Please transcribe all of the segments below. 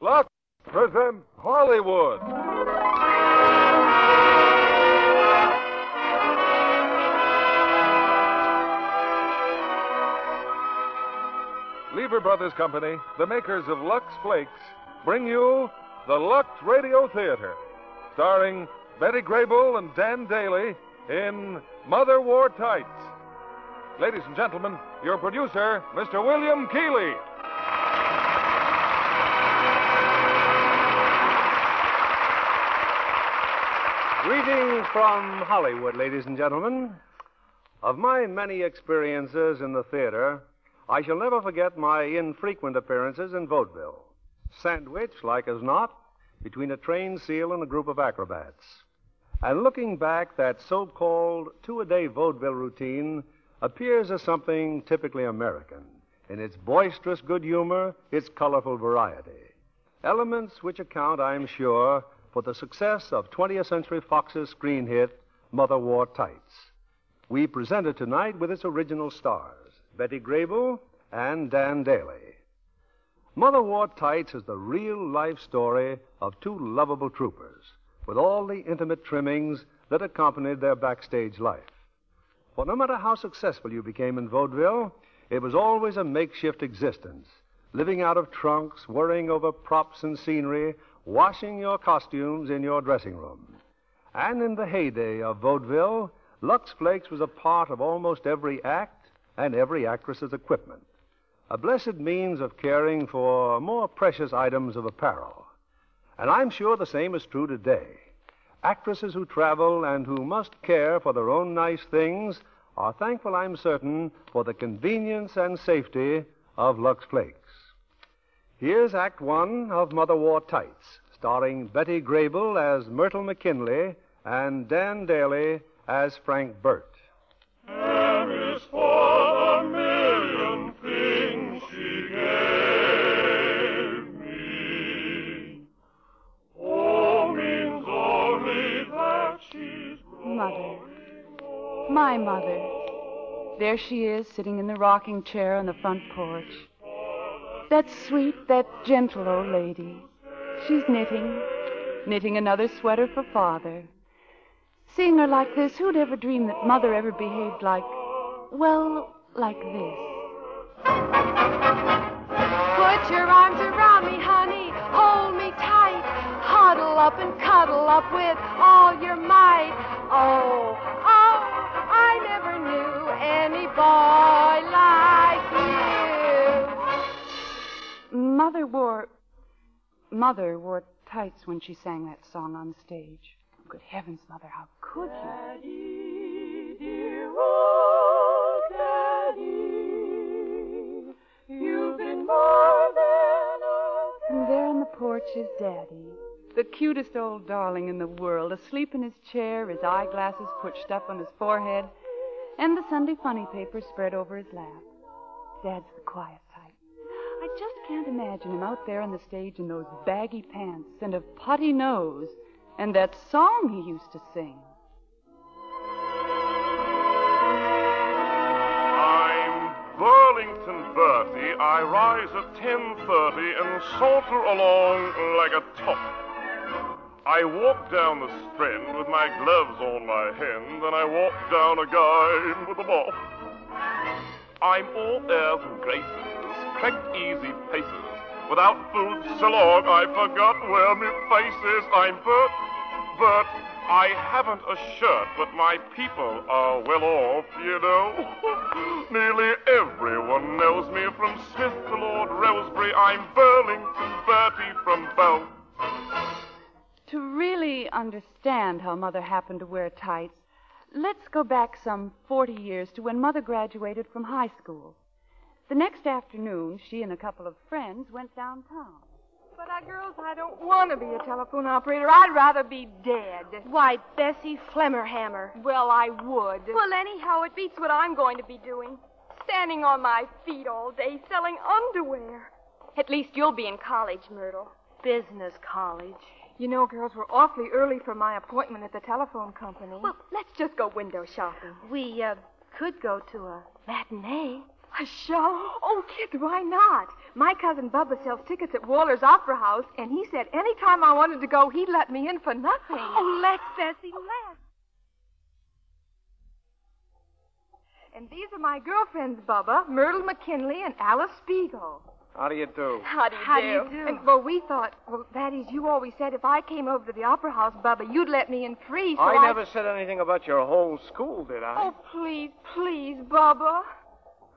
Lux presents Hollywood. Lever Brothers Company, the makers of Lux Flakes, bring you the Lux Radio Theater, starring Betty Grable and Dan Dailey in Mother Wore Tights. Ladies and gentlemen, your producer, Mr. William Keighley. Greetings from Hollywood, ladies and gentlemen. Of my many experiences in the theater, I shall never forget my infrequent appearances in vaudeville, sandwiched, like as not, between a trained seal and a group of acrobats. And looking back, that so called two a day vaudeville routine appears as something typically American in its boisterous good humor, its colorful variety. Elements which account, I'm sure, for the success of 20th Century Fox's screen hit, Mother Wore Tights. We present it tonight with its original stars, Betty Grable and Dan Dailey. Mother Wore Tights is the real life story of two lovable troopers, with all the intimate trimmings that accompanied their backstage life. For no matter how successful you became in vaudeville, it was always a makeshift existence, living out of trunks, worrying over props and scenery, washing your costumes in your dressing room. And in the heyday of vaudeville, Lux Flakes was a part of almost every act and every actress's equipment. A blessed means of caring for more precious items of apparel. And I'm sure the same is true today. Actresses who travel and who must care for their own nice things are thankful, I'm certain, for the convenience and safety of Lux Flakes. Here's Act One of Mother Wore Tights, starring Betty Grable as Myrtle McKinley and Dan Dailey as Frank Burt. There is for a million things she gave me. Oh, means only that she's Mother. My mother. There she is, sitting in the rocking chair on the front porch. That sweet, that gentle old lady. She's knitting, knitting another sweater for father. Seeing her like this, who'd ever dream that mother ever behaved like, well, like this? Put your arms around me, honey. Hold me tight. Huddle up and cuddle up with all your might. Oh, oh, I never knew any boy like. Mother wore. Mother wore tights when she sang that song on stage. Good heavens, Mother, how could you? Daddy, dear old Daddy, you've been more than a And there on the porch is Daddy, the cutest old darling in the world, asleep in his chair, his eyeglasses pushed up on his forehead, and the Sunday funny paper spread over his lap. Dad's the quiet type. I just can't imagine him out there on the stage in those baggy pants and a putty nose and that song he used to sing. I'm Burlington Bertie. I rise at 10.30 and saunter along like a top. I walk down the strand with my gloves on my hand, and I walk down a guy with a mop. I'm all airs and graces, correct easy paces, Without food so long, I forgot where me face is. I'm Bert, Bert. I haven't a shirt, but my people are well off, you know. Nearly everyone knows me from Smith to Lord Rosebery. I'm Burlington Bertie from Bow. To really understand how Mother happened to wear tights, let's go back some 40 years to when Mother graduated from high school. The next afternoon, she and a couple of friends went downtown. But, uh, girls, I don't want to be a telephone operator. I'd rather be dead. Why, Bessie Flemmerhammer. Well, I would. Well, anyhow, it beats what I'm going to be doing. Standing on my feet all day selling underwear. At least you'll be in college, Myrtle. Business college. You know, girls, we're awfully early for my appointment at the telephone company. Well, let's just go window shopping. we uh, could go to a matinee. A show? Oh, kid, why not? My cousin Bubba sells tickets at Waller's Opera House, and he said any time I wanted to go, he'd let me in for nothing. Oh, let's, Bessie, let's. And these are my girlfriends, Bubba, Myrtle McKinley, and Alice Spiegel. How do you do? How do you How do? do you do? And, well, we thought, well, that is, you always said if I came over to the Opera House, Bubba, you'd let me in free. So I never said anything about your whole school, did I? Oh, please, please, Bubba.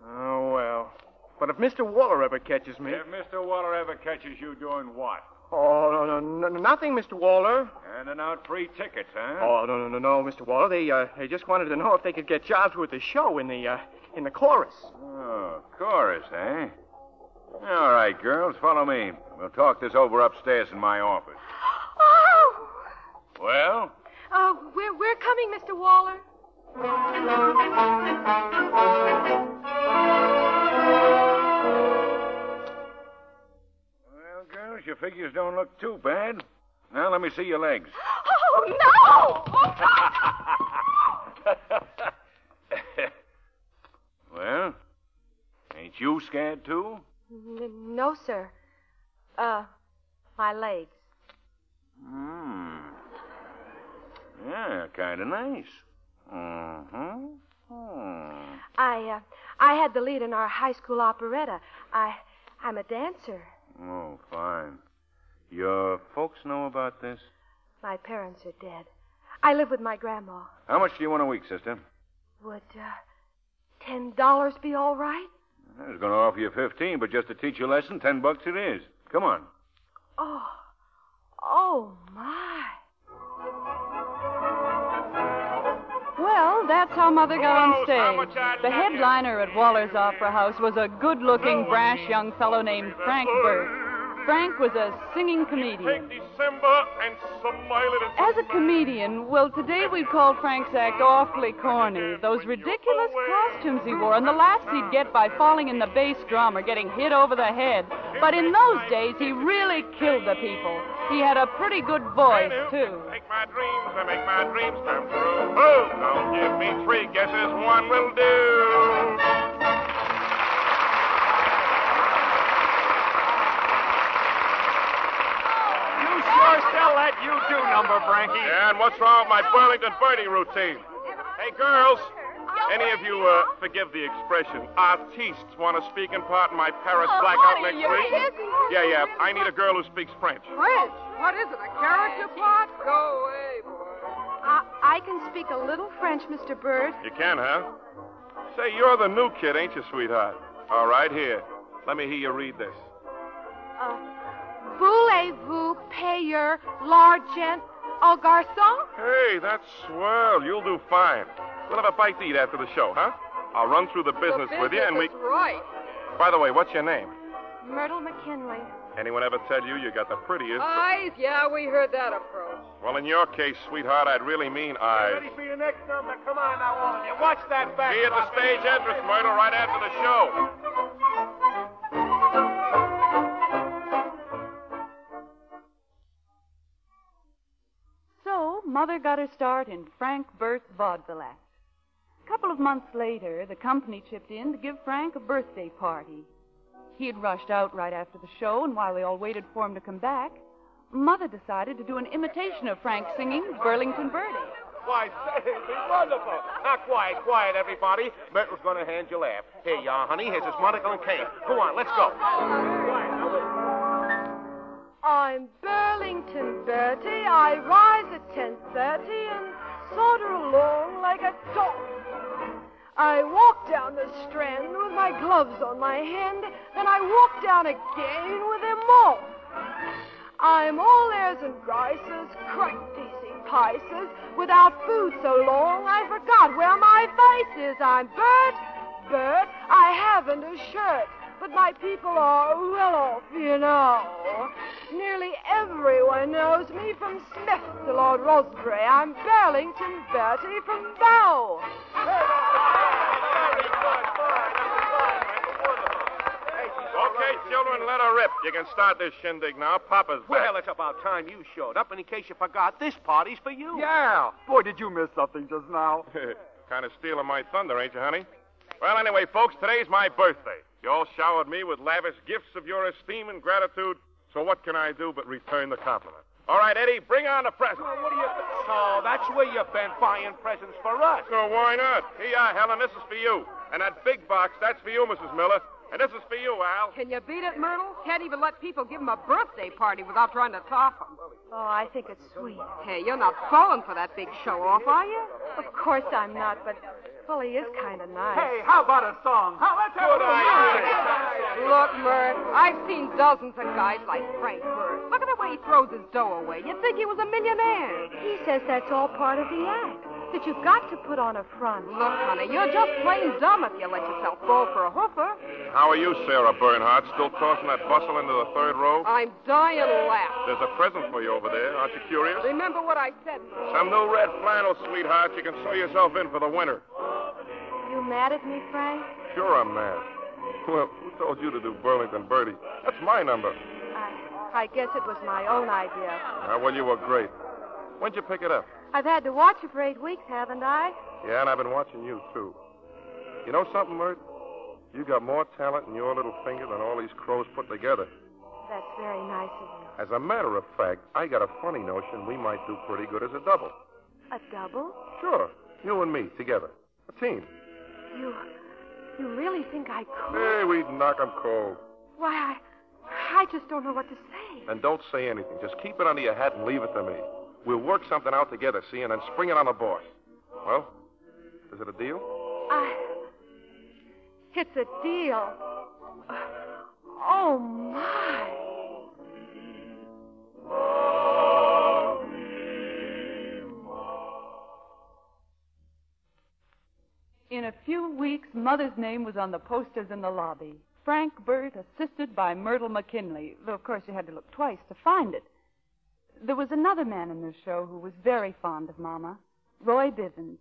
Oh, well. But if Mr. Waller ever catches me. If Mr. Waller ever catches you doing what? Oh, no, no, no, nothing, Mr. Waller. Handing out free tickets, huh? Oh, no, no, no, no, Mr. Waller. They, uh, they just wanted to know if they could get jobs with the show in the, uh, in the chorus. Oh, chorus, eh? All right, girls, follow me. We'll talk this over upstairs in my office. Oh! Well, Oh, we're, we're coming, Mr. Waller. Figures don't look too bad. Now let me see your legs. Oh, no! well, ain't you scared too? N- no, sir. Uh, my legs. Hmm. Yeah, kind of nice. Mm-hmm. Hmm. I, uh, I had the lead in our high school operetta. I, I'm a dancer. Oh, fine. Your folks know about this? My parents are dead. I live with my grandma. How much do you want a week, sister? Would, uh, ten dollars be all right? I was going to offer you fifteen, but just to teach you a lesson, ten bucks it is. Come on. Oh, oh my. Well, that's how Mother got on Rose, how much stage. The headliner at Waller's Opera House was a good looking, brash young fellow named Frank Burt. Frank was a singing comedian. Take December and smile it As a comedian, well, today we'd call Frank's act awfully corny. Those ridiculous costumes he wore, and the laughs he'd get by falling in the bass drum or getting hit over the head. But in those days, he really killed the people. He had a pretty good voice, too. Make my dreams and make my dreams come true. Oh, don't give me three guesses, one will do. You sure sell that you do number, Frankie. And what's wrong with my Burlington Bertie routine? Hey, girls, any of you uh, forgive the expression? Artistes want to speak in part in my Paris Oh, blackout honey, next week? kidding. Yeah, yeah. I need a girl who speaks French. French? What is it, a character plot? Go away, boy. I, I can speak a little French, Mr. Burt. You can, huh? Say, you're the new kid, ain't you, sweetheart? All right, here. Let me hear you read this. Uh, Voulez-vous payer l'argent au garçon? Hey, that's swell. You'll do fine. We'll have a bite to eat after the show, huh? I'll run through the business, with you, and we. That's right. By the way, what's your name? Myrtle McKinley. Anyone ever tell you you got the prettiest? Eyes? Yeah, we heard that approach. Well, in your case, sweetheart, I'd really mean eyes. Get ready for your next number. Come on now, all of you. Watch that back. Be at the stage entrance, Myrtle, right after the show. Mother got her start in Frank Burt's vaudeville act. A couple of months later, the company chipped in to give Frank a birthday party. He had rushed out right after the show, and while they all waited for him to come back, Mother decided to do an imitation of Frank singing Burlington Bertie. Why, say, it'd be wonderful. Now, quiet, quiet, everybody. Bert was going to hand you laugh. Here you are, honey. Here's his monocle and cane. Go on, let's go. Now. Burlington Bertie. I rise at 10.30 and saunter along like a dog. I walk down the strand with my gloves on my hand, then I walk down again with them off. I'm all airs and graces, crazy pices, without food so long I forgot where my face is. I'm Bert, Bert, I haven't a shirt, but my people are well off, you know. Nearly everyone knows me from Smith to Lord Rosebery. I'm Burlington Bertie from Bow. Okay, children, let her rip. You can start this shindig now. Papa's back. Well, it's about time you showed up, and in case you forgot, this party's for you. Yeah. Boy, did you miss something just now. kind of stealing my thunder, ain't you, honey? Well, anyway, folks, today's my birthday. You all showered me with lavish gifts of your esteem and gratitude, so what can I do but return the compliment? All right, Eddie, bring on the presents. Well, what do you So that's where you've been buying presents for us. No, why not? Here you are, Helen. This is for you. And that big box, that's for you, Mrs. Miller. And this is for you, Al. Can you beat it, Myrtle? Can't even let people give him a birthday party without trying to top him. Oh, I think it's sweet. Hey, you're not falling for that big show off, are you? Of course I'm not, but well, he is kind of nice. Hey, how about a song? How, let's have Good a idea. Look, Mert, I've seen dozens of guys like Frank Burt. Look at the way he throws his dough away. You'd think he was a millionaire. He says that's all part of the act. That you've got to put on a front. Look, honey, you're just plain dumb if you let yourself fall for a hoofer. How are you, Sarah Bernhardt? Still tossing that bustle into the third row? I'm dying to laugh. There's a present for you over there. Aren't you curious? Remember what I said, Mert. Some new red flannel, sweetheart. You can sew yourself in for the winter. You mad at me, Frank? Sure, I'm mad. Well, who told you to do Burlington Bertie? That's my number. I, I guess it was my own idea. Ah, well, you were great. When'd you pick it up? I've had to watch you for eight weeks, haven't I? Yeah, and I've been watching you, too. You know something, Mert? You've got more talent in your little finger than all these crows put together. That's very nice of you. As a matter of fact, I got a funny notion we might do pretty good as a double. A double? Sure, you and me together. A team. You, you really think I could? Hey, we'd knock 'em cold. Why, I, I just don't know what to say. And don't say anything. Just keep it under your hat and leave it to me. We'll work something out together, see, and then spring it on the boss. Well, is it a deal? I, it's a deal. Oh my! In a few weeks, Mother's name was on the posters in the lobby. Frank Burt, assisted by Myrtle McKinley, though of course you had to look twice to find it. There was another man in the show who was very fond of Mama, Roy Bivens.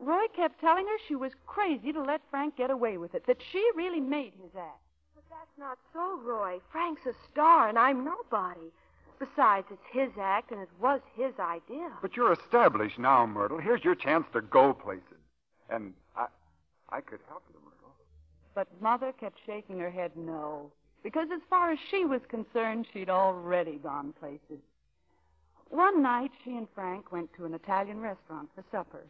Roy kept telling her she was crazy to let Frank get away with it, that she really made his act. But that's not so, Roy. Frank's a star, and I'm nobody. Besides, it's his act, and it was his idea. But you're established now, Myrtle. Here's your chance to go places. And I, I could help you, Myrtle. But Mother kept shaking her head no, because as far as she was concerned, she'd already gone places. One night, she and Frank went to an Italian restaurant for supper.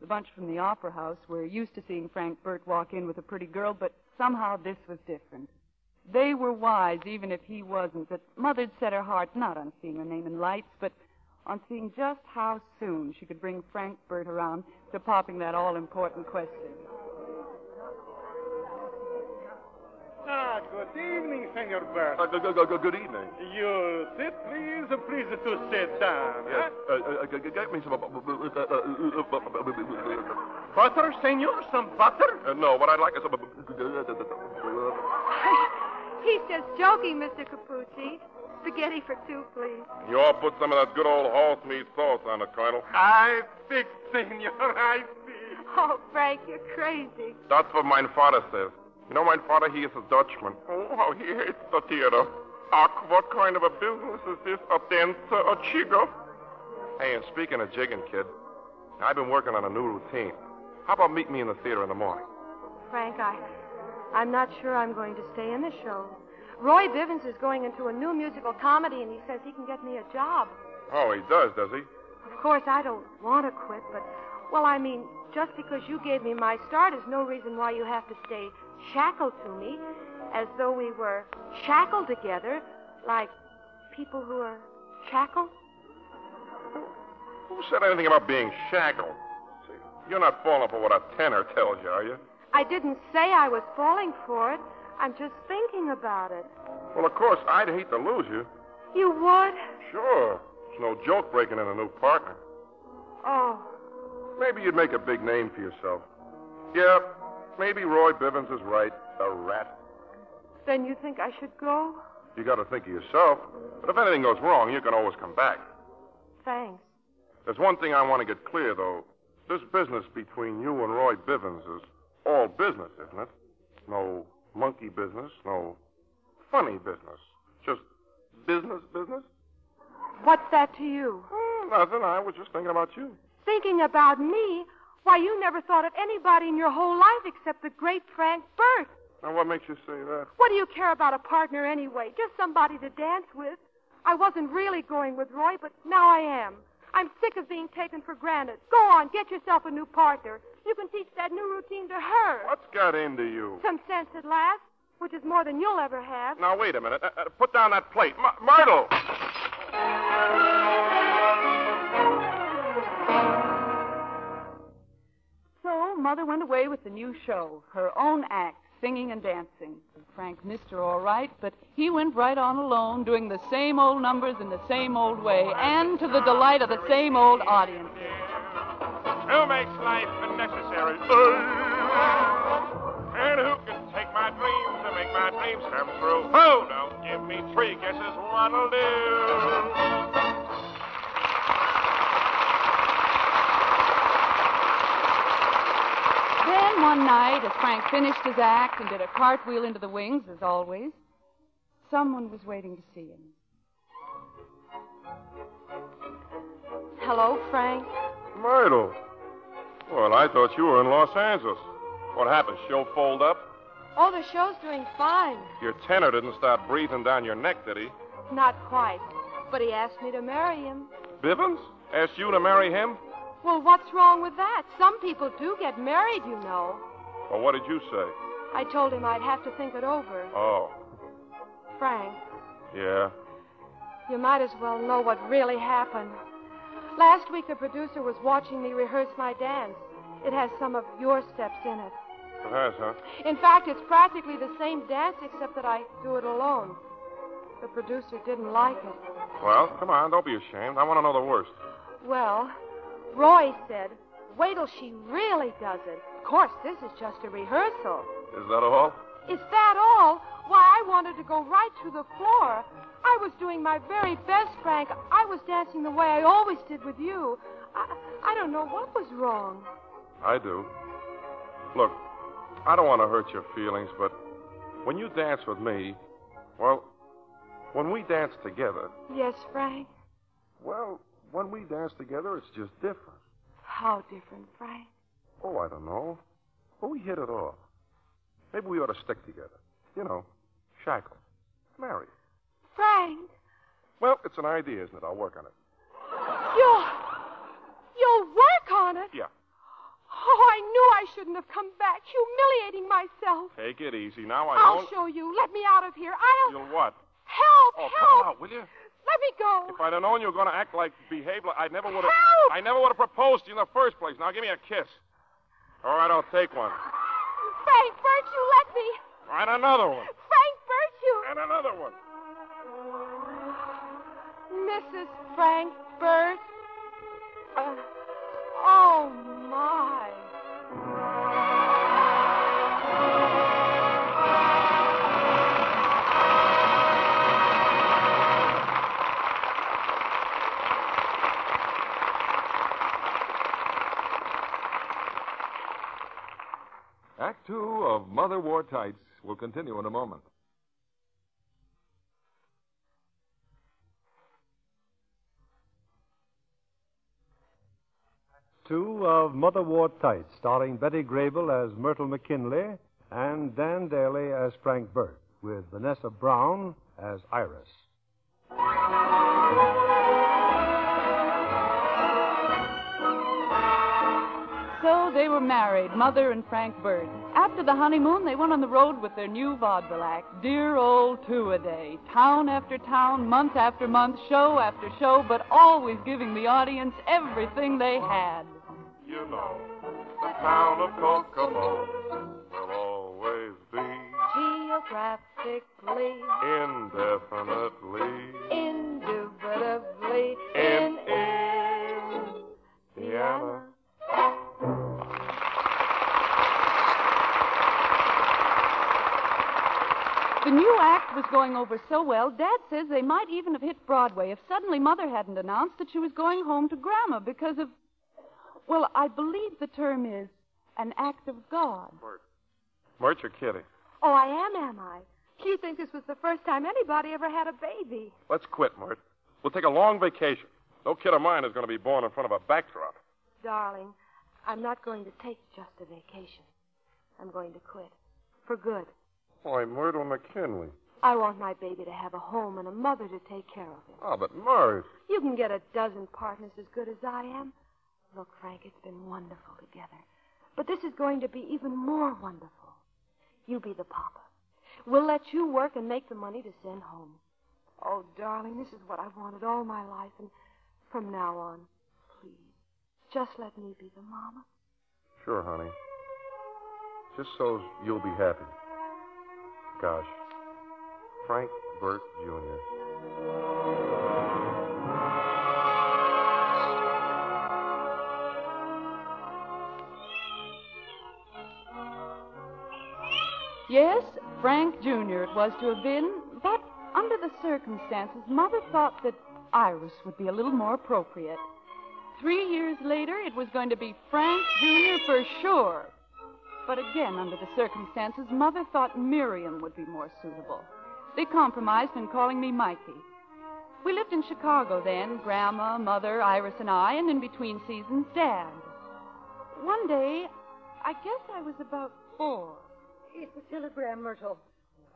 The bunch from the opera house were used to seeing Frank Burt walk in with a pretty girl, but somehow this was different. They were wise, even if he wasn't, that Mother'd set her heart not on seeing her name in lights, but on seeing just how soon she could bring Frank Burt around to popping that all-important question. Ah, good evening, Senor Burt. Uh, good, good, good, good evening. You sit, please. Please to sit down. Yes. huh? Uh, uh, get me some. Uh, uh, uh, uh, Butter, senor? Some butter? uh, no, what I'd like is. Some. He's just joking, Mr. Capucci. Spaghetti for two, please. You all put some of that good old horse meat sauce on it, Colonel. I fix, senor. I fix. Oh, Frank, you're crazy. That's what my father says. You know, my father, he is a Dutchman. Oh, how he hates the theater. Ach, what kind of a business is this? A dance, a jigger? Hey, and speaking of jigging, kid, I've been working on a new routine. How about meet me in the theater in the morning? Frank, I, I'm not sure I'm going to stay in the show. Roy Bivens is going into a new musical comedy, and he says he can get me a job. Oh, he does, does he? Of course, I don't want to quit, but, well, I mean, just because you gave me my start is no reason why you have to stay shackled to me, as though we were shackled together, like people who are shackled. Who said anything about being shackled? See, you're not falling for what a tenor tells you, are you? I didn't say I was falling for it. I'm just thinking about it. Well, of course, I'd hate to lose you. You would? Sure. It's no joke breaking in a new partner. Oh. Maybe you'd make a big name for yourself. Yeah, maybe Roy Bivens is right. A rat. Then you think I should go? You got to think of yourself. But if anything goes wrong, you can always come back. Thanks. There's one thing I want to get clear, though. This business between you and Roy Bivens is all business, isn't it? No monkey business, no funny business. Just business business? What's that to you? Oh, nothing. I was just thinking about you. Thinking about me? Why, you never thought of anybody in your whole life except the great Frank Burt. Now, what makes you say that? What do you care about a partner anyway? Just somebody to dance with. I wasn't really going with Roy, but now I am. I'm sick of being taken for granted. Go on, get yourself a new partner. You can teach that new routine to her. What's got into you? Some sense at last, which is more than you'll ever have. Now, wait a minute. Uh, uh, put down that plate. M- Myrtle! Mother went away with the new show, her own act, singing and dancing. Frank missed her all right, but he went right on alone, doing the same old numbers in the same old way, and to the delight of the same old audience. Who makes life a necessary? And who can take my dreams and make my dreams come true? Who don't give me three guesses what'll do? Then one night, as Frank finished his act and did a cartwheel into the wings, as always, someone was waiting to see him. Hello, Frank. Myrtle. Well, I thought you were in Los Angeles. What happened? Show fold up? Oh, the show's doing fine. Your tenor didn't start breathing down your neck, did he? Not quite. But he asked me to marry him. Bivens? Asked you to marry him? Well, what's wrong with that? Some people do get married, you know. Well, what did you say? I told him I'd have to think it over. Oh, Frank, yeah. you might as well know what really happened. Last week, the producer was watching me rehearse my dance. It has some of your steps in it. It has, huh? In fact, it's practically the same dance, except that I do it alone. The producer didn't like it. Well, come on, don't be ashamed. I want to know the worst. Well, Roy said, wait till she really does it. Of course, this is just a rehearsal. Is that all? Is that all? Why, I wanted to go right to the floor. I was doing my very best, Frank. I was dancing the way I always did with you. I, I don't know what was wrong. I do. Look, I don't want to hurt your feelings, but when you dance with me, well, when we dance together, Yes, Frank? well, when we dance together, it's just different. How different, Frank? Oh, I don't know. But we hit it off. Maybe we ought to stick together. You know, shackle. Marry. Frank, Well, it's an idea, isn't it? I'll work on it. you'll. You'll work on it? Yeah. Oh, I knew I shouldn't have come back, humiliating myself. Take it easy. Now I I'll don't. show you. Let me out of here. I'll. You'll what? Help! Oh, help! come out, will you? Let me go. If I'd have known you were going to act like, behave like, I never would have. Help! I never would have proposed to you in the first place. Now give me a kiss. All right, I'll take one. Frank, Burt, you let me. And another one. Frank, Burt, you. And another one. Mrs. Frank Burt. Uh, oh, my. Two of Mother Wore Tights will continue in a moment. Two of Mother Wore Tights, starring Betty Grable as Myrtle McKinley and Dan Dailey as Frank Burt, with Vanessa Brown as Iris. So they were married, Mother and Frank Burt. After the honeymoon, they went on the road with their new vaudeville act, Dear Old Two a Day. Town after town, month after month, show after show, but always giving the audience everything they had. You know, the town of Kokomo will always be Geographically, indefinitely indubitably, in Indiana. The new act was going over so well, Dad says they might even have hit Broadway if suddenly Mother hadn't announced that she was going home to Grandma because of, well, I believe the term is an act of God. Mert, you're kidding. Oh, I am, am I? You think this was the first time anybody ever had a baby? Let's quit, Mert. We'll take a long vacation. No kid of mine is going to be born in front of a backdrop. Darling, I'm not going to take just a vacation. I'm going to quit. For good. Why, Myrtle McKinley. I want my baby to have a home and a mother to take care of him. Oh, but Mert. You can get a dozen partners as good as I am. Look, Frank, it's been wonderful together. But this is going to be even more wonderful. You be the papa. We'll let you work and make the money to send home. Oh, darling, this is what I've wanted all my life, and from now on, please, just let me be the mama. Sure, honey. Just so you'll be happy. Gosh. Frank Burt Jr. Yes, Frank Jr. it was to have been, but under the circumstances, Mother thought that Iris would be a little more appropriate. Three years later, it was going to be Frank Jr. for sure. But again, under the circumstances, Mother thought Miriam would be more suitable. They compromised in calling me Mikey. We lived in Chicago then, Grandma, Mother, Iris, and I, and in between seasons, Dad. One day, I guess I was about four. It's a telegram, Myrtle.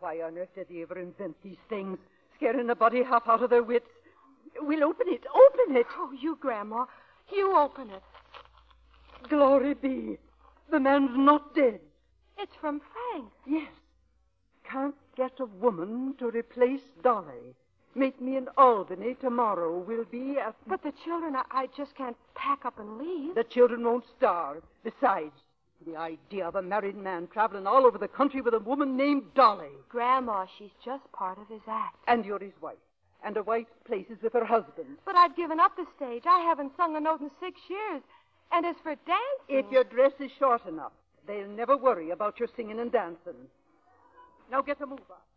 Why on earth did they ever invent these things? Scaring the body half out of their wits. We'll open it. Open it. Oh, you, Grandma. You open it. Glory be. The man's not dead. It's from Frank. Yes. Can't get a woman to replace Dolly. Meet me in Albany tomorrow. We'll be at. But the children, I, I just can't pack up and leave. The children won't starve. Besides, the idea of a married man traveling all over the country with a woman named Dolly. Grandma, she's just part of his act. And you're his wife. And a wife places with her husband. But I've given up the stage. I haven't sung a note in six years. And as for dancing. If your dress is short enough, they'll never worry about your singing and dancing. Now get a move on.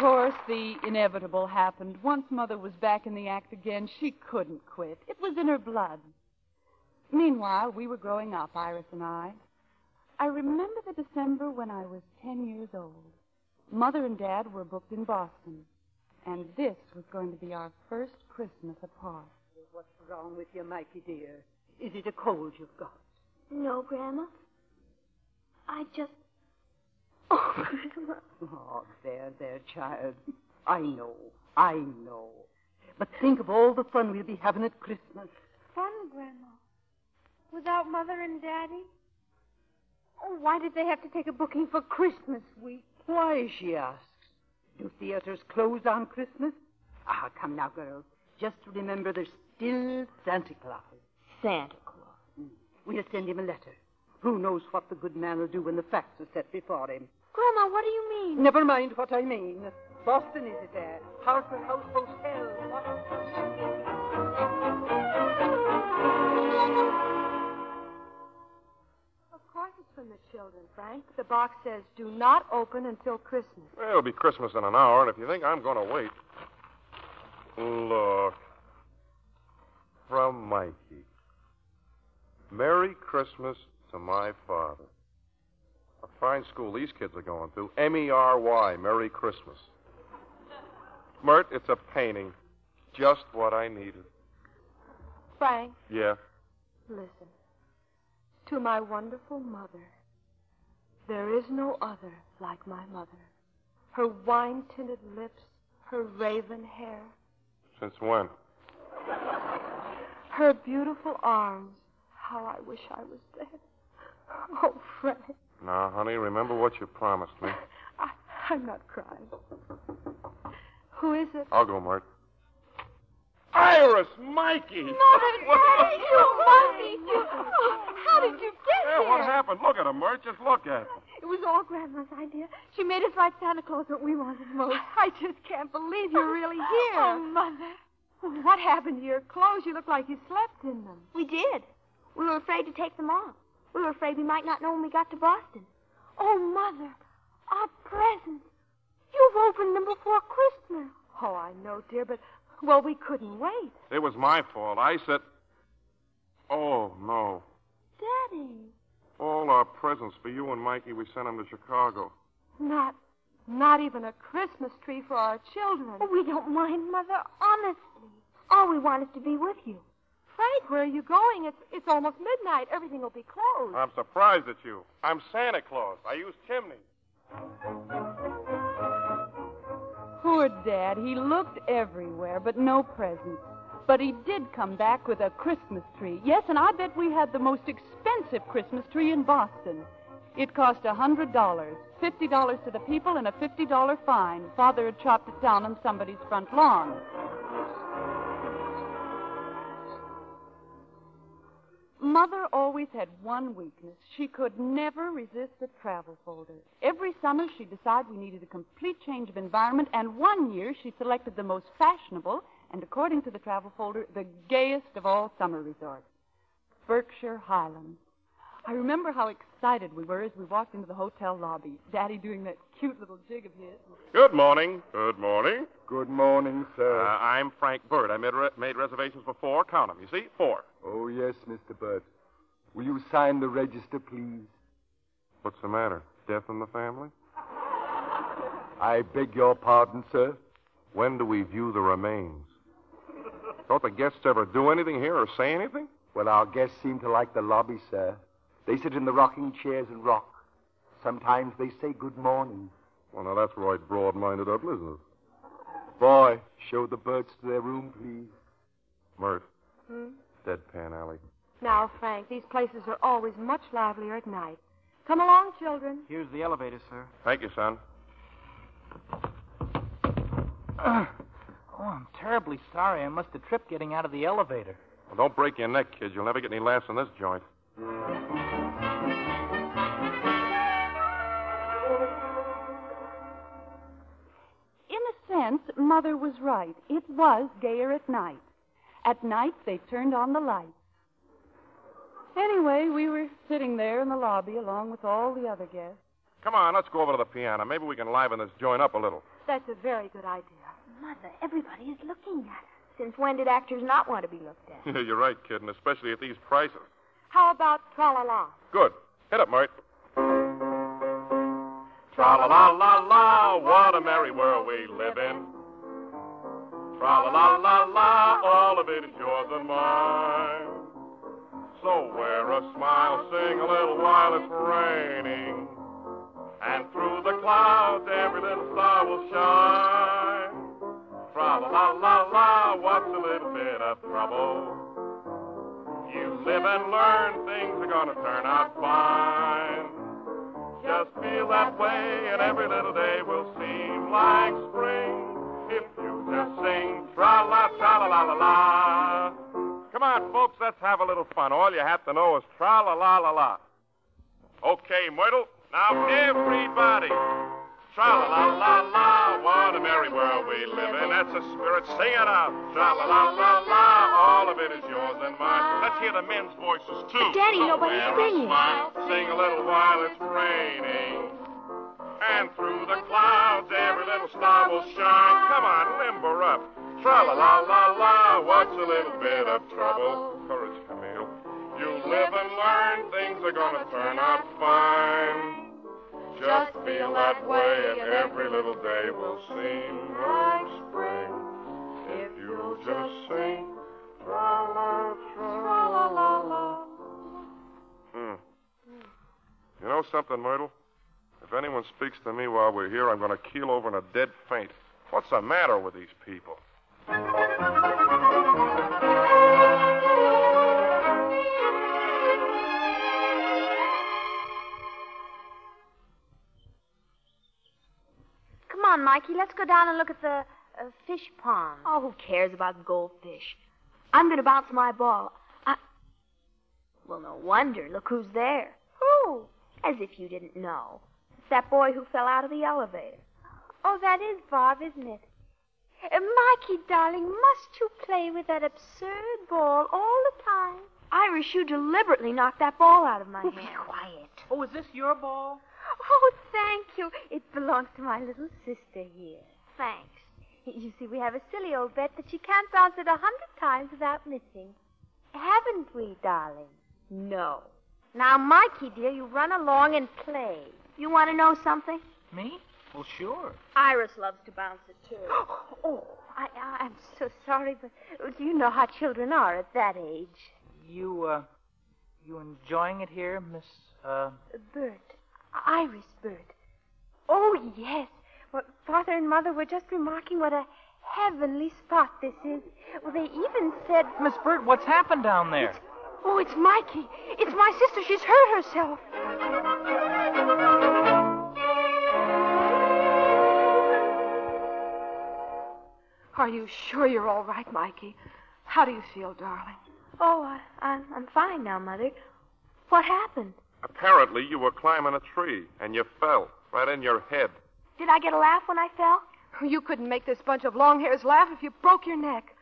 Course, the inevitable happened. Once Mother was back in the act again, she couldn't quit. It was in her blood. Meanwhile, we were growing up, Iris and I. I remember the December when I was ten years old. Mother and Dad were booked in Boston, and this was going to be our first Christmas apart. What's wrong with you, Mikey dear? Is it a cold you've got? No, Grandma. I just. Oh, Oh, there, there, child. I know, I know. But think of all the fun we'll be having at Christmas. Fun, Grandma. Without Mother and Daddy? Oh, why did they have to take a booking for Christmas week? Why, she asks. Do theaters close on Christmas? Ah, come now, girls. Just remember there's still Santa Claus. Santa Claus. We'll send him a letter. Who knows what the good man will do when the facts are set before him? Grandma, what do you mean? Never mind what I mean. Boston, is it there? Harper House Hotel. Of course it's from the children, Frank. The box says, do not open until Christmas. Well, it'll be Christmas in an hour, and if you think I'm going to wait. Look. From Mikey. Merry Christmas to my father. Fine school these kids are going to. M E R Y, Merry Christmas. Mert, it's a painting. Just what I needed. Frank, Yeah. listen. To my wonderful mother, there is no other like my mother. Her wine tinted lips, her raven hair, Since when? her beautiful arms. How I wish I was dead. Oh, Frank, Now, honey, remember what you promised me. I, I'm not crying. Who is it? I'll go, Mert. Iris, Mikey! Mother, Daddy, you Mikey! you. How did you get Yeah, here? what happened? Look at him, Mert. Just look at him. It was all Grandma's idea. She made us write Santa Claus what we wanted most. I just can't believe you're really oh, here. Oh, Mother. What happened to your clothes? You look like you slept in them. We did. We were afraid to take them off. We were afraid we might not know when we got to Boston. Oh, Mother, our presents. You've opened them before Christmas. Oh, I know, dear, but, well, we couldn't wait. It was my fault. I said. Oh, no. Daddy. All our presents for you and Mikey, we sent them to Chicago. Not, not even a Christmas tree for our children. Oh, we don't mind, Mother, honestly. All we want is to be with you. Frank, where are you going? It's, it's almost midnight. Everything will be closed. I'm surprised at you. I'm Santa Claus. I use chimneys. Poor Dad. He looked everywhere, but no presents. But he did come back with a Christmas tree. Yes, and I bet we had the most expensive Christmas tree in Boston. It cost a hundred dollars, fifty dollars to the people, and a fifty dollar fine. Father had chopped it down on somebody's front lawn. Mother always had one weakness. She could never resist a travel folder. Every summer she'd decide we needed a complete change of environment, and one year she selected the most fashionable and, according to the travel folder, the gayest of all summer resorts Berkshire Highlands. I remember how excited we were as we walked into the hotel lobby, Daddy doing that cute little jig of his. Good morning. Good morning. Good morning, sir. Uh, I'm Frank Burt. I made, re- made reservations for four. Count them. You see? Four. Oh, yes, Mr. Burt. Will you sign the register, please? What's the matter? Death in the family? I beg your pardon, sir. When do we view the remains? Don't the guests ever do anything here or say anything? Well, our guests seem to like the lobby, sir. They sit in the rocking chairs and rock. Sometimes they say good morning. Well, now that's right broad-minded up, isn't it? Boy, show the Burts to their room, please. Mert, Hmm? deadpan alley. Now, Frank, these places are always much livelier at night. Come along, children. Here's the elevator, sir. Thank you, son. oh, I'm terribly sorry. I must have tripped getting out of the elevator. Well, don't break your neck, kid. You'll never get any laughs in this joint. In a sense, Mother was right. It was gayer at night. At night, they turned on the lights. Anyway, we were sitting there in the lobby along with all the other guests. Come on, let's go over to the piano. Maybe we can liven this joint up a little. That's a very good idea. Mother, everybody is looking at us. Since when did actors not want to be looked at? You're right, kid, and especially at these prices. How about tra la la? Good. Hit it, Mert. Tra la la la la, what a merry world we live in. Tra la la la la, all of it is yours and mine. So wear a smile, sing a little while it's raining. And through the clouds, every little star will shine. Tra la la la la, what's a little bit of trouble? You live and learn, things are gonna turn out fine. Just feel that way, and every little day will seem like spring. If you just sing tra la tra la la la la. Come on, folks, let's have a little fun. All you have to know is tra la la la la. Okay, Myrtle. Now everybody. Tra la la la la, what a merry world we live in. That's the spirit. Sing it out. Tra la la la la, all of it is yours and mine. Let's hear the men's voices too. Daddy, nobody's singing. smile, Sing a little while it's raining. And through the clouds, every little star will shine. Come on, limber up. Tra la la la la, what's a little bit of trouble? Courage, Camille. You live and learn, things are gonna turn out fine. Just feel that way, and every little day will seem like spring. If you just sing, tra la tra la la la. Hmm. You know something, Myrtle? If anyone speaks to me while we're here, I'm going to keel over in a dead faint. What's the matter with these people? On, Mikey, let's go down and look at the uh, fish pond. Oh, who cares about goldfish? I'm going to bounce my ball. I... Well, no wonder. Look who's there. Who? As if you didn't know. It's that boy who fell out of the elevator. Oh, that is Bob, isn't it? Uh, Mikey, darling, must you play with that absurd ball all the time? Iris, you deliberately knocked that ball out of my hand. Be quiet. Oh, is this your ball? Oh, thank you. It belongs to my little sister here. Thanks. You see, we have a silly old bet that she can't bounce it a hundred times without missing. Haven't we, darling? No. Now, Mikey, dear, you run along and play. You want to know something? Me? Well, sure. Iris loves to bounce it, too. Oh, I, I, I'm so sorry, but do you know how children are at that age? You, uh, you enjoying it here, Miss, uh... Burt. Iris Burt. Oh, yes. Well, Father and Mother were just remarking what a heavenly spot this is. Well, they even said. Miss Burt, what's happened down there? Oh, it's Mikey. It's my sister. She's hurt herself. Are you sure you're all right, Mikey? How do you feel, darling? Oh, I, I'm, I'm fine now, Mother. What happened? Apparently, you were climbing a tree and you fell right in your head. Did I get a laugh when I fell? You couldn't make this bunch of long hairs laugh if you broke your neck.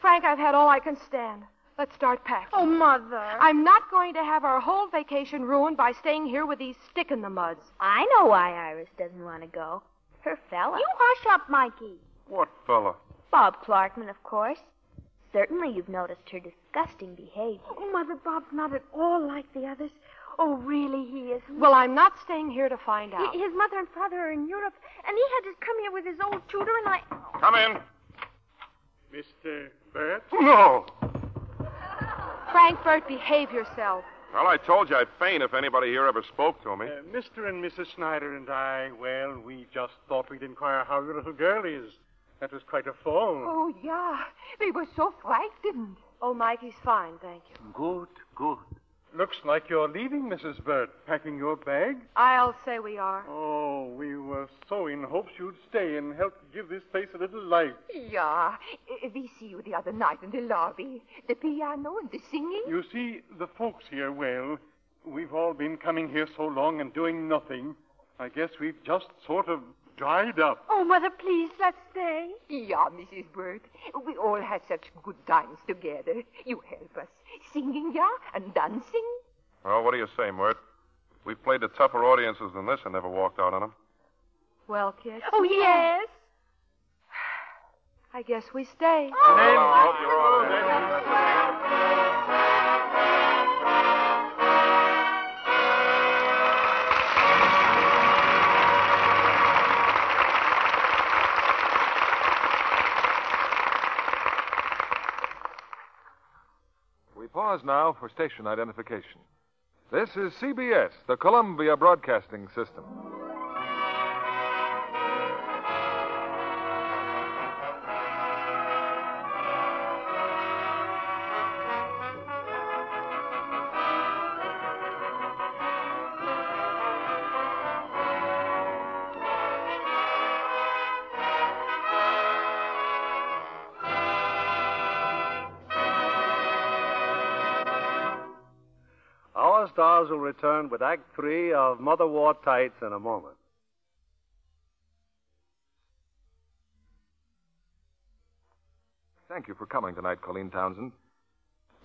Frank, I've had all I can stand. Let's start packing. Oh, Mother. I'm not going to have our whole vacation ruined by staying here with these stick in the muds. I know why Iris doesn't want to go. Her fella. You hush up, Mikey. What fella? Bob Clarkman, of course. Certainly you've noticed her disgusting behavior. Oh, Mother, Bob's not at all like the others. Oh, really, he isn't. Well, I'm not staying here to find out. His mother and father are in Europe, and he had to come here with his old tutor, and I. Come in. Mr. Burt? No. Frank, Burt, behave yourself. Well, I told you I'd faint if anybody here ever spoke to me. Uh, Mr. and Mrs. Snyder and I, well, we just thought we'd inquire how your little girl is. That was quite a fall. Oh, yeah. They were so frightened. Oh, Mikey's fine, thank you. Good, good. Looks like you're leaving, Mrs. Burt, packing your bag. I'll say we are. Oh, we were so in hopes you'd stay and help give this place a little life. Yeah. Uh, We see you the other night in the lobby. The piano and the singing. You see, the folks here, well, we've all been coming here so long and doing nothing. I guess we've just sort of dried up. Oh, Mother, please, let's stay. Yeah, Mrs. Burt. We all had such good times together. You help us. Singing, yeah, and dancing. Well, what do you say, Mert? We've played to tougher audiences than this and never walked out on them. Well, kids. Oh, yes. I guess we stay. Oh, we pause now for station identification. This is CBS, the Columbia Broadcasting System. Will return with Act Three of Mother Wore Tights in a moment. Thank you for coming tonight, Colleen Townsend.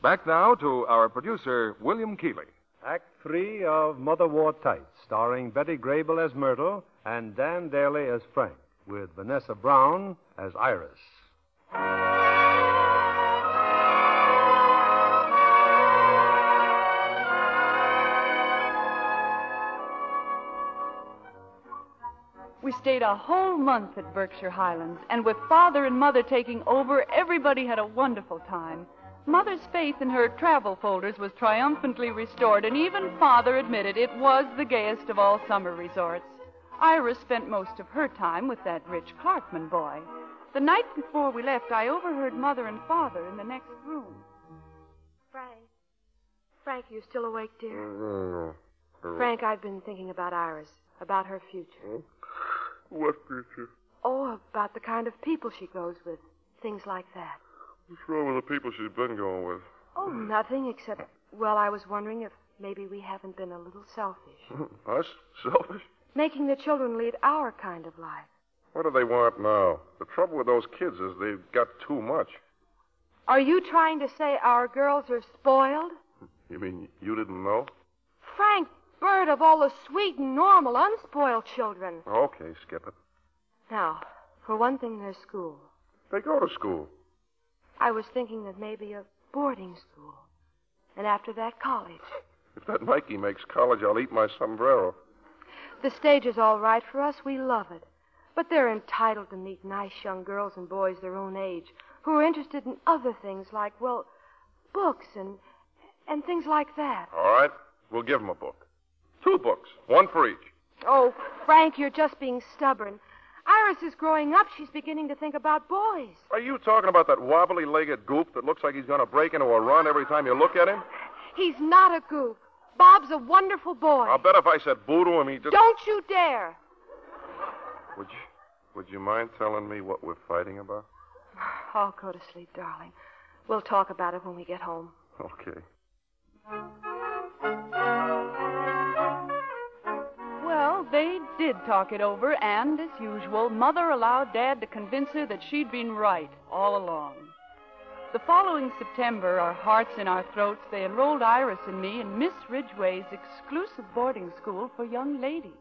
Back now to our producer, William Keighley. Act Three of Mother Wore Tights, starring Betty Grable as Myrtle and Dan Dailey as Frank, with Vanessa Brown as Iris. We stayed a whole month at Berkshire Highlands, and with Father and Mother taking over, everybody had a wonderful time. Mother's faith in her travel folders was triumphantly restored, and even Father admitted it was the gayest of all summer resorts. Iris spent most of her time with that Rich Clarkman boy. The night before we left, I overheard Mother and Father in the next room. Frank. Frank, you still awake, dear? Mm-hmm. Frank, I've been thinking about Iris, about her future. Hmm? What future? Oh, about the kind of people she goes with, things like that. What's wrong with the people she's been going with? Oh, nothing except, well, I was wondering if maybe we haven't been a little selfish, Us? Selfish? making the children lead our kind of life. What do they want now? The trouble with those kids is they've got too much. Are you trying to say our girls are spoiled? You mean you didn't know? Frank Burt of all the sweet and normal, unspoiled children. Okay, skip it. Now, for one thing, there's school. They go to school. I was thinking that maybe a boarding school. And after that, college. If that Mikey makes college, I'll eat my sombrero. The stage is all right for us. We love it. But they're entitled to meet nice young girls and boys their own age who are interested in other things like, well, books and and things like that. All right, we'll give 'em a book. Two books, one for each. Oh, Frank, you're just being stubborn. Iris is growing up. She's beginning to think about boys. Are you talking about that wobbly legged goof that looks like he's going to break into a run every time you look at him? He's not a goof. Bob's a wonderful boy. I'll bet if I said boo to him, he'd just. Don't you dare. Would you, would you mind telling me what we're fighting about? I'll go to sleep, darling. We'll talk about it when we get home. Okay. They did talk it over, and as usual, Mother allowed Dad to convince her that she'd been right all along. The following September, our hearts in our throats, they enrolled Iris and me in Miss Ridgway's exclusive boarding school for young ladies.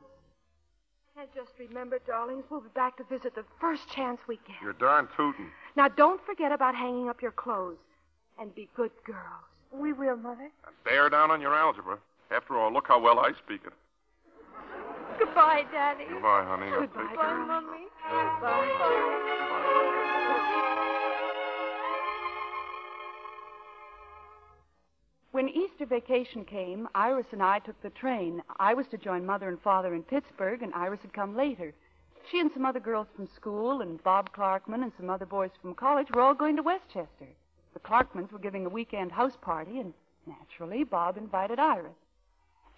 And just remember, darlings, we'll be back to visit the first chance we get. You're darn tootin'. Now, don't forget about hanging up your clothes. And be good girls. We will, Mother. And Bear down on your algebra. After all, look how well I speak it. Goodbye, Daddy. Goodbye, honey. I'll take Goodbye, care of you. When Easter vacation came, Iris and I took the train. I was to join Mother and Father in Pittsburgh, and Iris had come later. She and some other girls from school, and Bob Clarkman and some other boys from college were all going to Westchester. The Clarkmans were giving a weekend house party, and naturally, Bob invited Iris.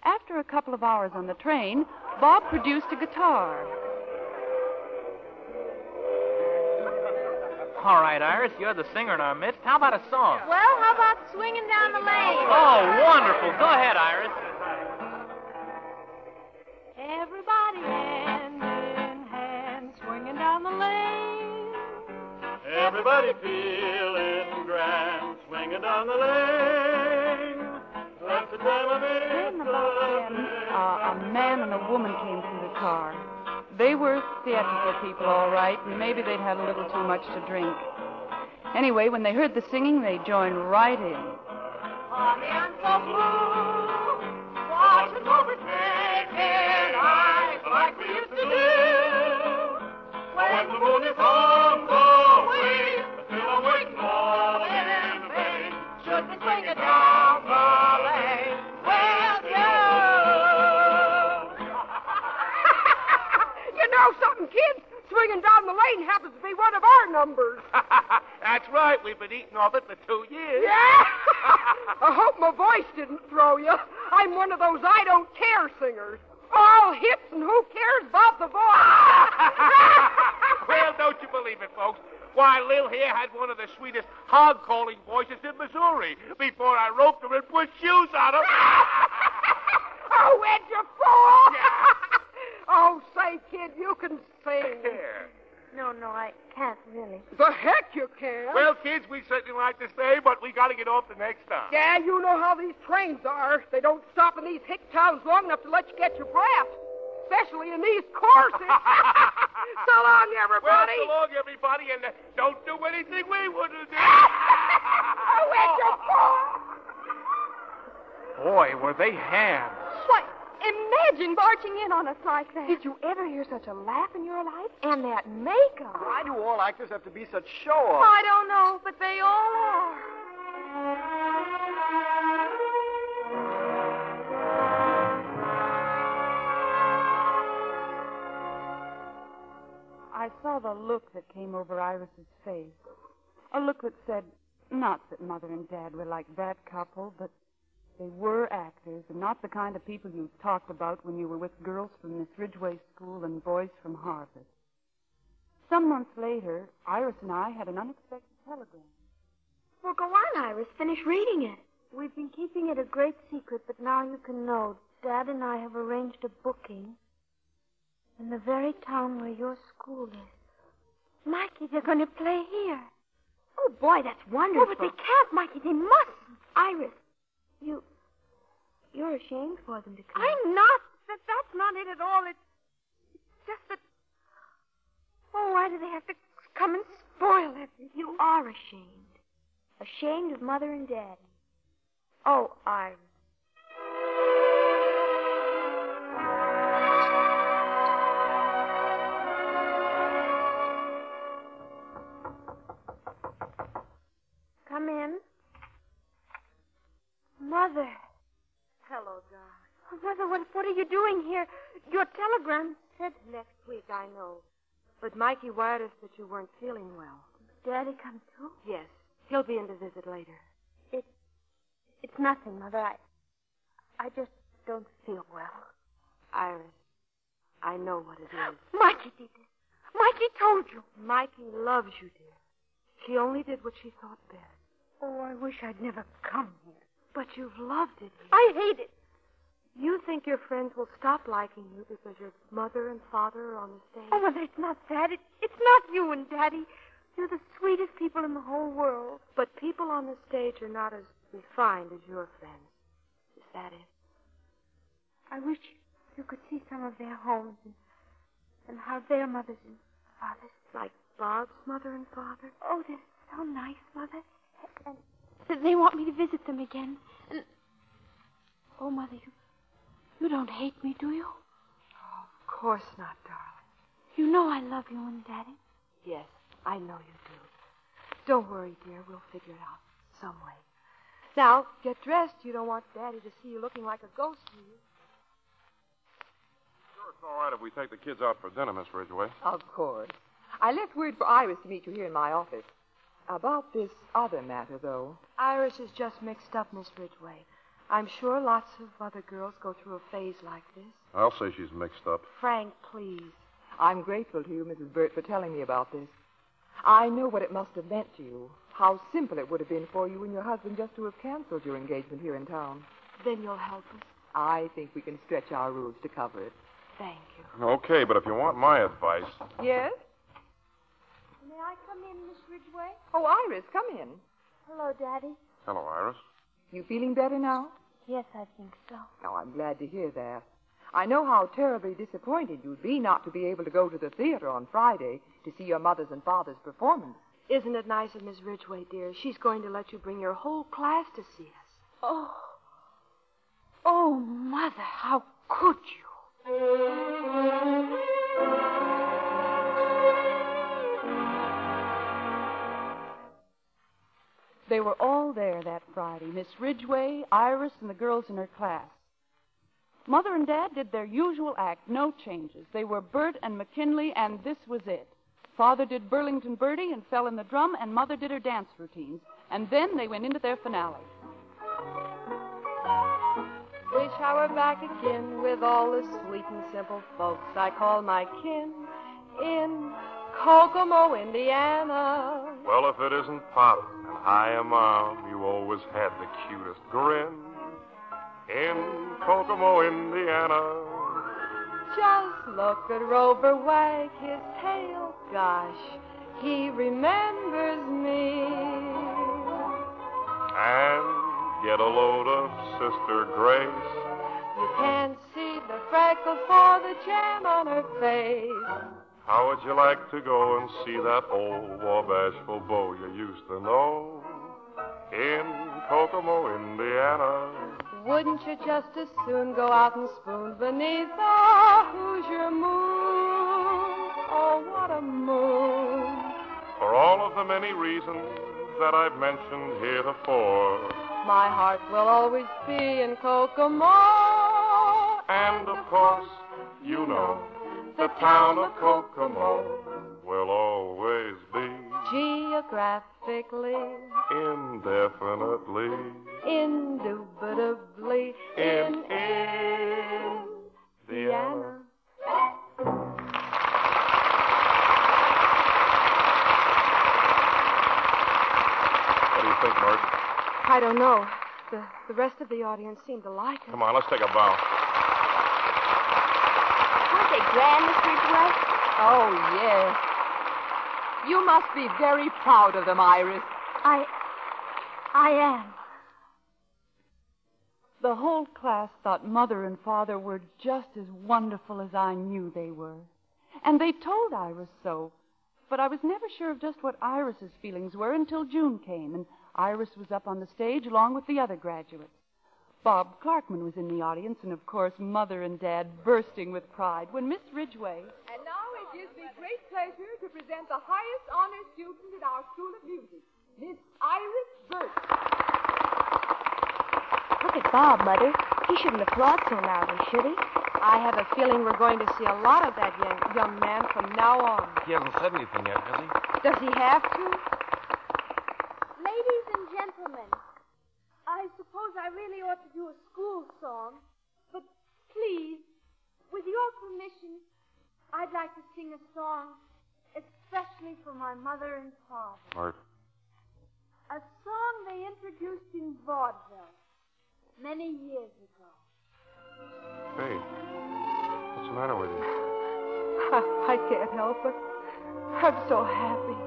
After a couple of hours on the train, Bob produced a guitar. All right, Iris, you're the singer in our midst. How about a song? Well, how about swinging down the lane? Oh, wonderful. Go ahead, Iris. Everybody hand in hand, swinging down the lane. Everybody feeling grand, swinging down the lane. Then about then, uh, a man and a woman came through the car. They were theatrical people, all right, and maybe they'd had a little too much to drink. Anyway, when they heard the singing, they joined right in. Like we used to do. When the moon is know something, kids? Swinging down the lane happens to be one of our numbers. That's right. We've been eating off it for two years. Yeah? I hope my voice didn't throw you. I'm one of those I don't care singers. All hits and who cares about the voice? well, don't you believe it, folks? Why, Lil here had one of the sweetest hog calling voices in Missouri before I roped her and put shoes on her. oh, Ed, you fool! Oh, say, kid, you can sing. No, no, I can't really. The heck you can. Well, kids, we certainly like to stay, but we got to get off the next stop. Yeah, you know how these trains are. They don't stop in these hick towns long enough to let you get your breath. Especially in these courses. so long, everybody. Well, so long, everybody, and uh, don't do anything we wouldn't do. oh, Ed, you fool! Boy, were they hands. Why, imagine marching in on us like that. Did you ever hear such a laugh in your life? And that makeup. Why do all actors have to be such show-offs? I don't know, but they all are. I saw the look that came over Iris's face. A look that said, not that Mother and Dad were like that couple, but they were actors and not the kind of people you talked about when you were with girls from Miss Ridgway School and boys from Harvard. Some months later, Iris and I had an unexpected telegram. Well, go on, Iris. Finish reading it. We've been keeping it a great secret, but now you can know. Dad and I have arranged a booking in the very town where your school is. Mikey, they're going to play here. Oh, boy, that's wonderful. Oh, but they can't, Mikey. They mustn't. Iris, you. You're ashamed for them to come. I'm not. That, that's not it at all. It's, it's just that. Oh, why do they have to come and spoil everything? You are ashamed. Ashamed of Mother and Dad. Oh, Iris. What, are you doing here? Your telegram Said next week, I know. But Mikey wired us that you weren't feeling well. Daddy come too? Yes. He'll be in to visit later. It, it's nothing, Mother. I, I just don't feel well. Iris, I know what it is. Mikey did this. Mikey told you. Mikey loves you, dear. She only did what she thought best. Oh, I wish I'd never come here. But you've loved it here. I hate it. You think your friends will stop liking you because your mother and father are on the stage? Oh, Mother, it's not that. It, it's not you and Daddy. You're the sweetest people in the whole world. But people on the stage are not as refined as your friends. Is that it? I wish you could see some of their homes and, and how their mothers and fathers. Like Bob's mother and father? Oh, they're so nice, Mother. And they want me to visit them again. And oh, Mother, you you don't hate me, do you? Oh, Of course not, darling. You know I love you and Daddy. Yes, I know you do. Don't worry, dear. We'll figure it out some way. Now, get dressed. You don't want Daddy to see you looking like a ghost, do you? Sure, it's all right if we take the kids out for dinner, Miss Ridgway. Of course. I left word for Iris to meet you here in my office. About this other matter, though. Iris is just mixed up, Miss Ridgway. I'm sure lots of other girls go through a phase like this. I'll say she's mixed up. Frank, please. I'm grateful to you, Mrs. Burt, for telling me about this. I know what it must have meant to you. How simple it would have been for you and your husband just to have canceled your engagement here in town. Then you'll help us. I think we can stretch our rules to cover it. Thank you. Okay, but if you want my advice, Yes? May I come in, Miss Ridgway? Oh, Iris, come in. Hello, Daddy. hello, Iris. You feeling better now? Yes, I think so. Oh, I'm glad to hear that. I know how terribly disappointed you'd be not to be able to go to the theater on Friday to see your mother's and father's performance. Isn't it nice of Miss Ridgway, dear? She's going to let you bring your whole class to see us. Oh. Oh, Mother, how could you? They were all there that Friday Miss Ridgway, Iris, and the girls in her class. Mother and Dad did their usual act, no changes. They were Burt and McKinley, and this was it. Father did Burlington Bertie and fell in the drum, and Mother did her dance routines. And then they went into their finale. Wish I were back again with all the sweet and simple folks I call my kin in Kokomo, Indiana. Well, if it isn't Pop and Hiya Mom, you always had the cutest grin. In Kokomo, Indiana. Just look at Rover wag his tail. Gosh, he remembers me. And get a load of Sister Grace. You can't see the freckles for the jam on her face. How would you like to go and see that old Wabashful beau you used to know? In Kokomo, Indiana. Wouldn't you just as soon go out and spoon beneath the Hoosier moon? Oh, what a moon. For all of the many reasons that I've mentioned heretofore. My heart will always be in Kokomo. And of course, you know, the town of Kokomo will always be Geographically, indefinitely indubitably in Indiana. What do you think, Mert? I don't know. The, the rest of the audience seemed to like it. Come on, let's take a bow. They grand, Ridgway? Oh, yes. You must be very proud of them, Iris. I. I am. The whole class thought Mother and Father were just as wonderful as I knew they were. And they told Iris so. But I was never sure of just what Iris's feelings were until June came, and Iris was up on the stage along with the other graduates. Bob Clarkman was in the audience, and of course, Mother and Dad bursting with pride when Miss Ridgway. And now it gives me great pleasure to present the highest honor student in our School of Music, Miss Iris Burt. Look at Bob, Mother. He shouldn't applaud so loudly, should he? I have a feeling we're going to see a lot of that young, young man from now on. He hasn't said anything yet, has he? Does he have to? Ladies and gentlemen, I suppose I really ought to do a school song, but please, with your permission, I'd like to sing a song especially for my mother and father. Art. A song they introduced in vaudeville many years ago. Hey, what's the matter with you? I, I can't help it. I'm so happy.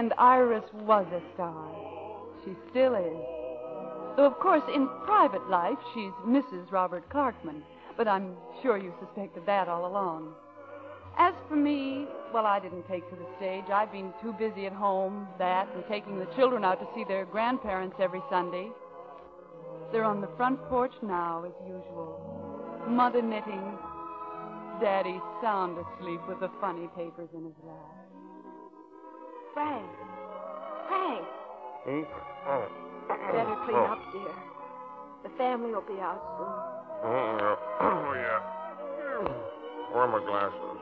And Iris was a star. She still is. Though, of course, in private life, she's Mrs. Robert Clarkman. But I'm sure you suspected that all along. As for me, well, I didn't take to the stage. I've been too busy at home, that, and taking the children out to see their grandparents every Sunday. They're on the front porch now, as usual. Mother knitting, Daddy sound asleep with the funny papers in his lap. Frank. Frank. Hmm? Oh. Better clean oh. up, dear. The family will be out soon. Oh, yeah. Oh, yeah. Where are my glasses?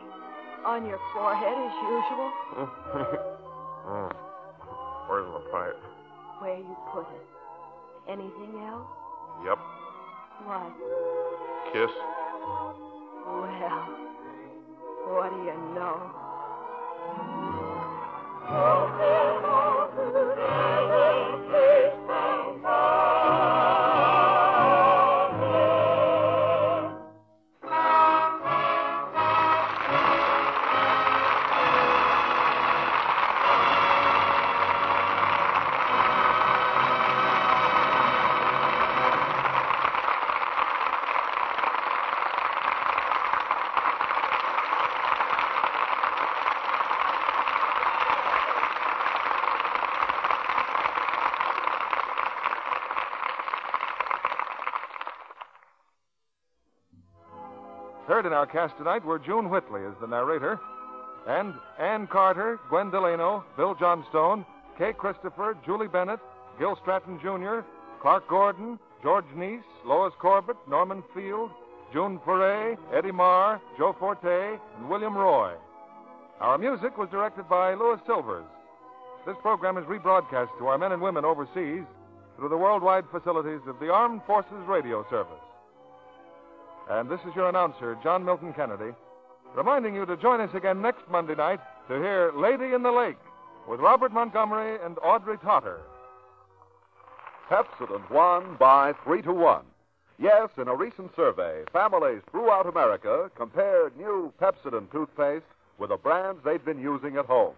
On your forehead, as usual. oh. Where's my pipe? Where you put it. Anything else? Yep. What? Kiss. Well, what do you know? Our cast tonight were June Whitley as the narrator, and Ann Carter, Gwen Delano, Bill Johnstone, Kay Christopher, Julie Bennett, Gil Stratton Jr., Clark Gordon, George Neise, Lois Corbett, Norman Field, June Foray, Eddie Marr, Joe Forte, and William Roy. Our music was directed by Louis Silvers. This program is rebroadcast to our men and women overseas through the worldwide facilities of the Armed Forces Radio Service. And this is your announcer, John Milton Kennedy, reminding you to join us again next Monday night to hear Lady in the Lake with Robert Montgomery and Audrey Totter. Pepsodent won by three to one. Yes, in a recent survey, families throughout America compared new Pepsodent toothpaste with the brands they'd been using at home.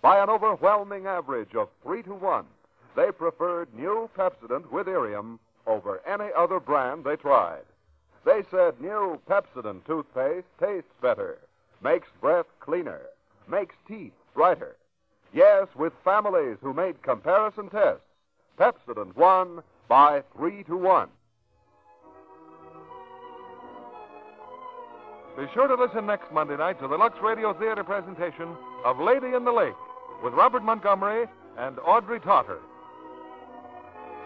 By an overwhelming average of three to one, they preferred new Pepsodent with Irium over any other brand they tried. They said new Pepsodent toothpaste tastes better, makes breath cleaner, makes teeth brighter. Yes, with families who made comparison tests, Pepsodent won by three to one. Be sure to listen next Monday night to the Lux Radio Theater presentation of Lady in the Lake with Robert Montgomery and Audrey Totter.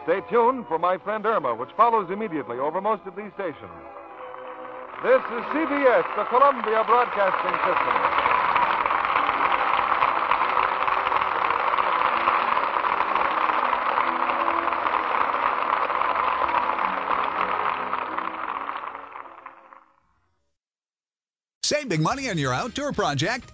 Stay tuned for My Friend Irma, which follows immediately over most of these stations. This is CBS, the Columbia Broadcasting System. Save big money on your outdoor project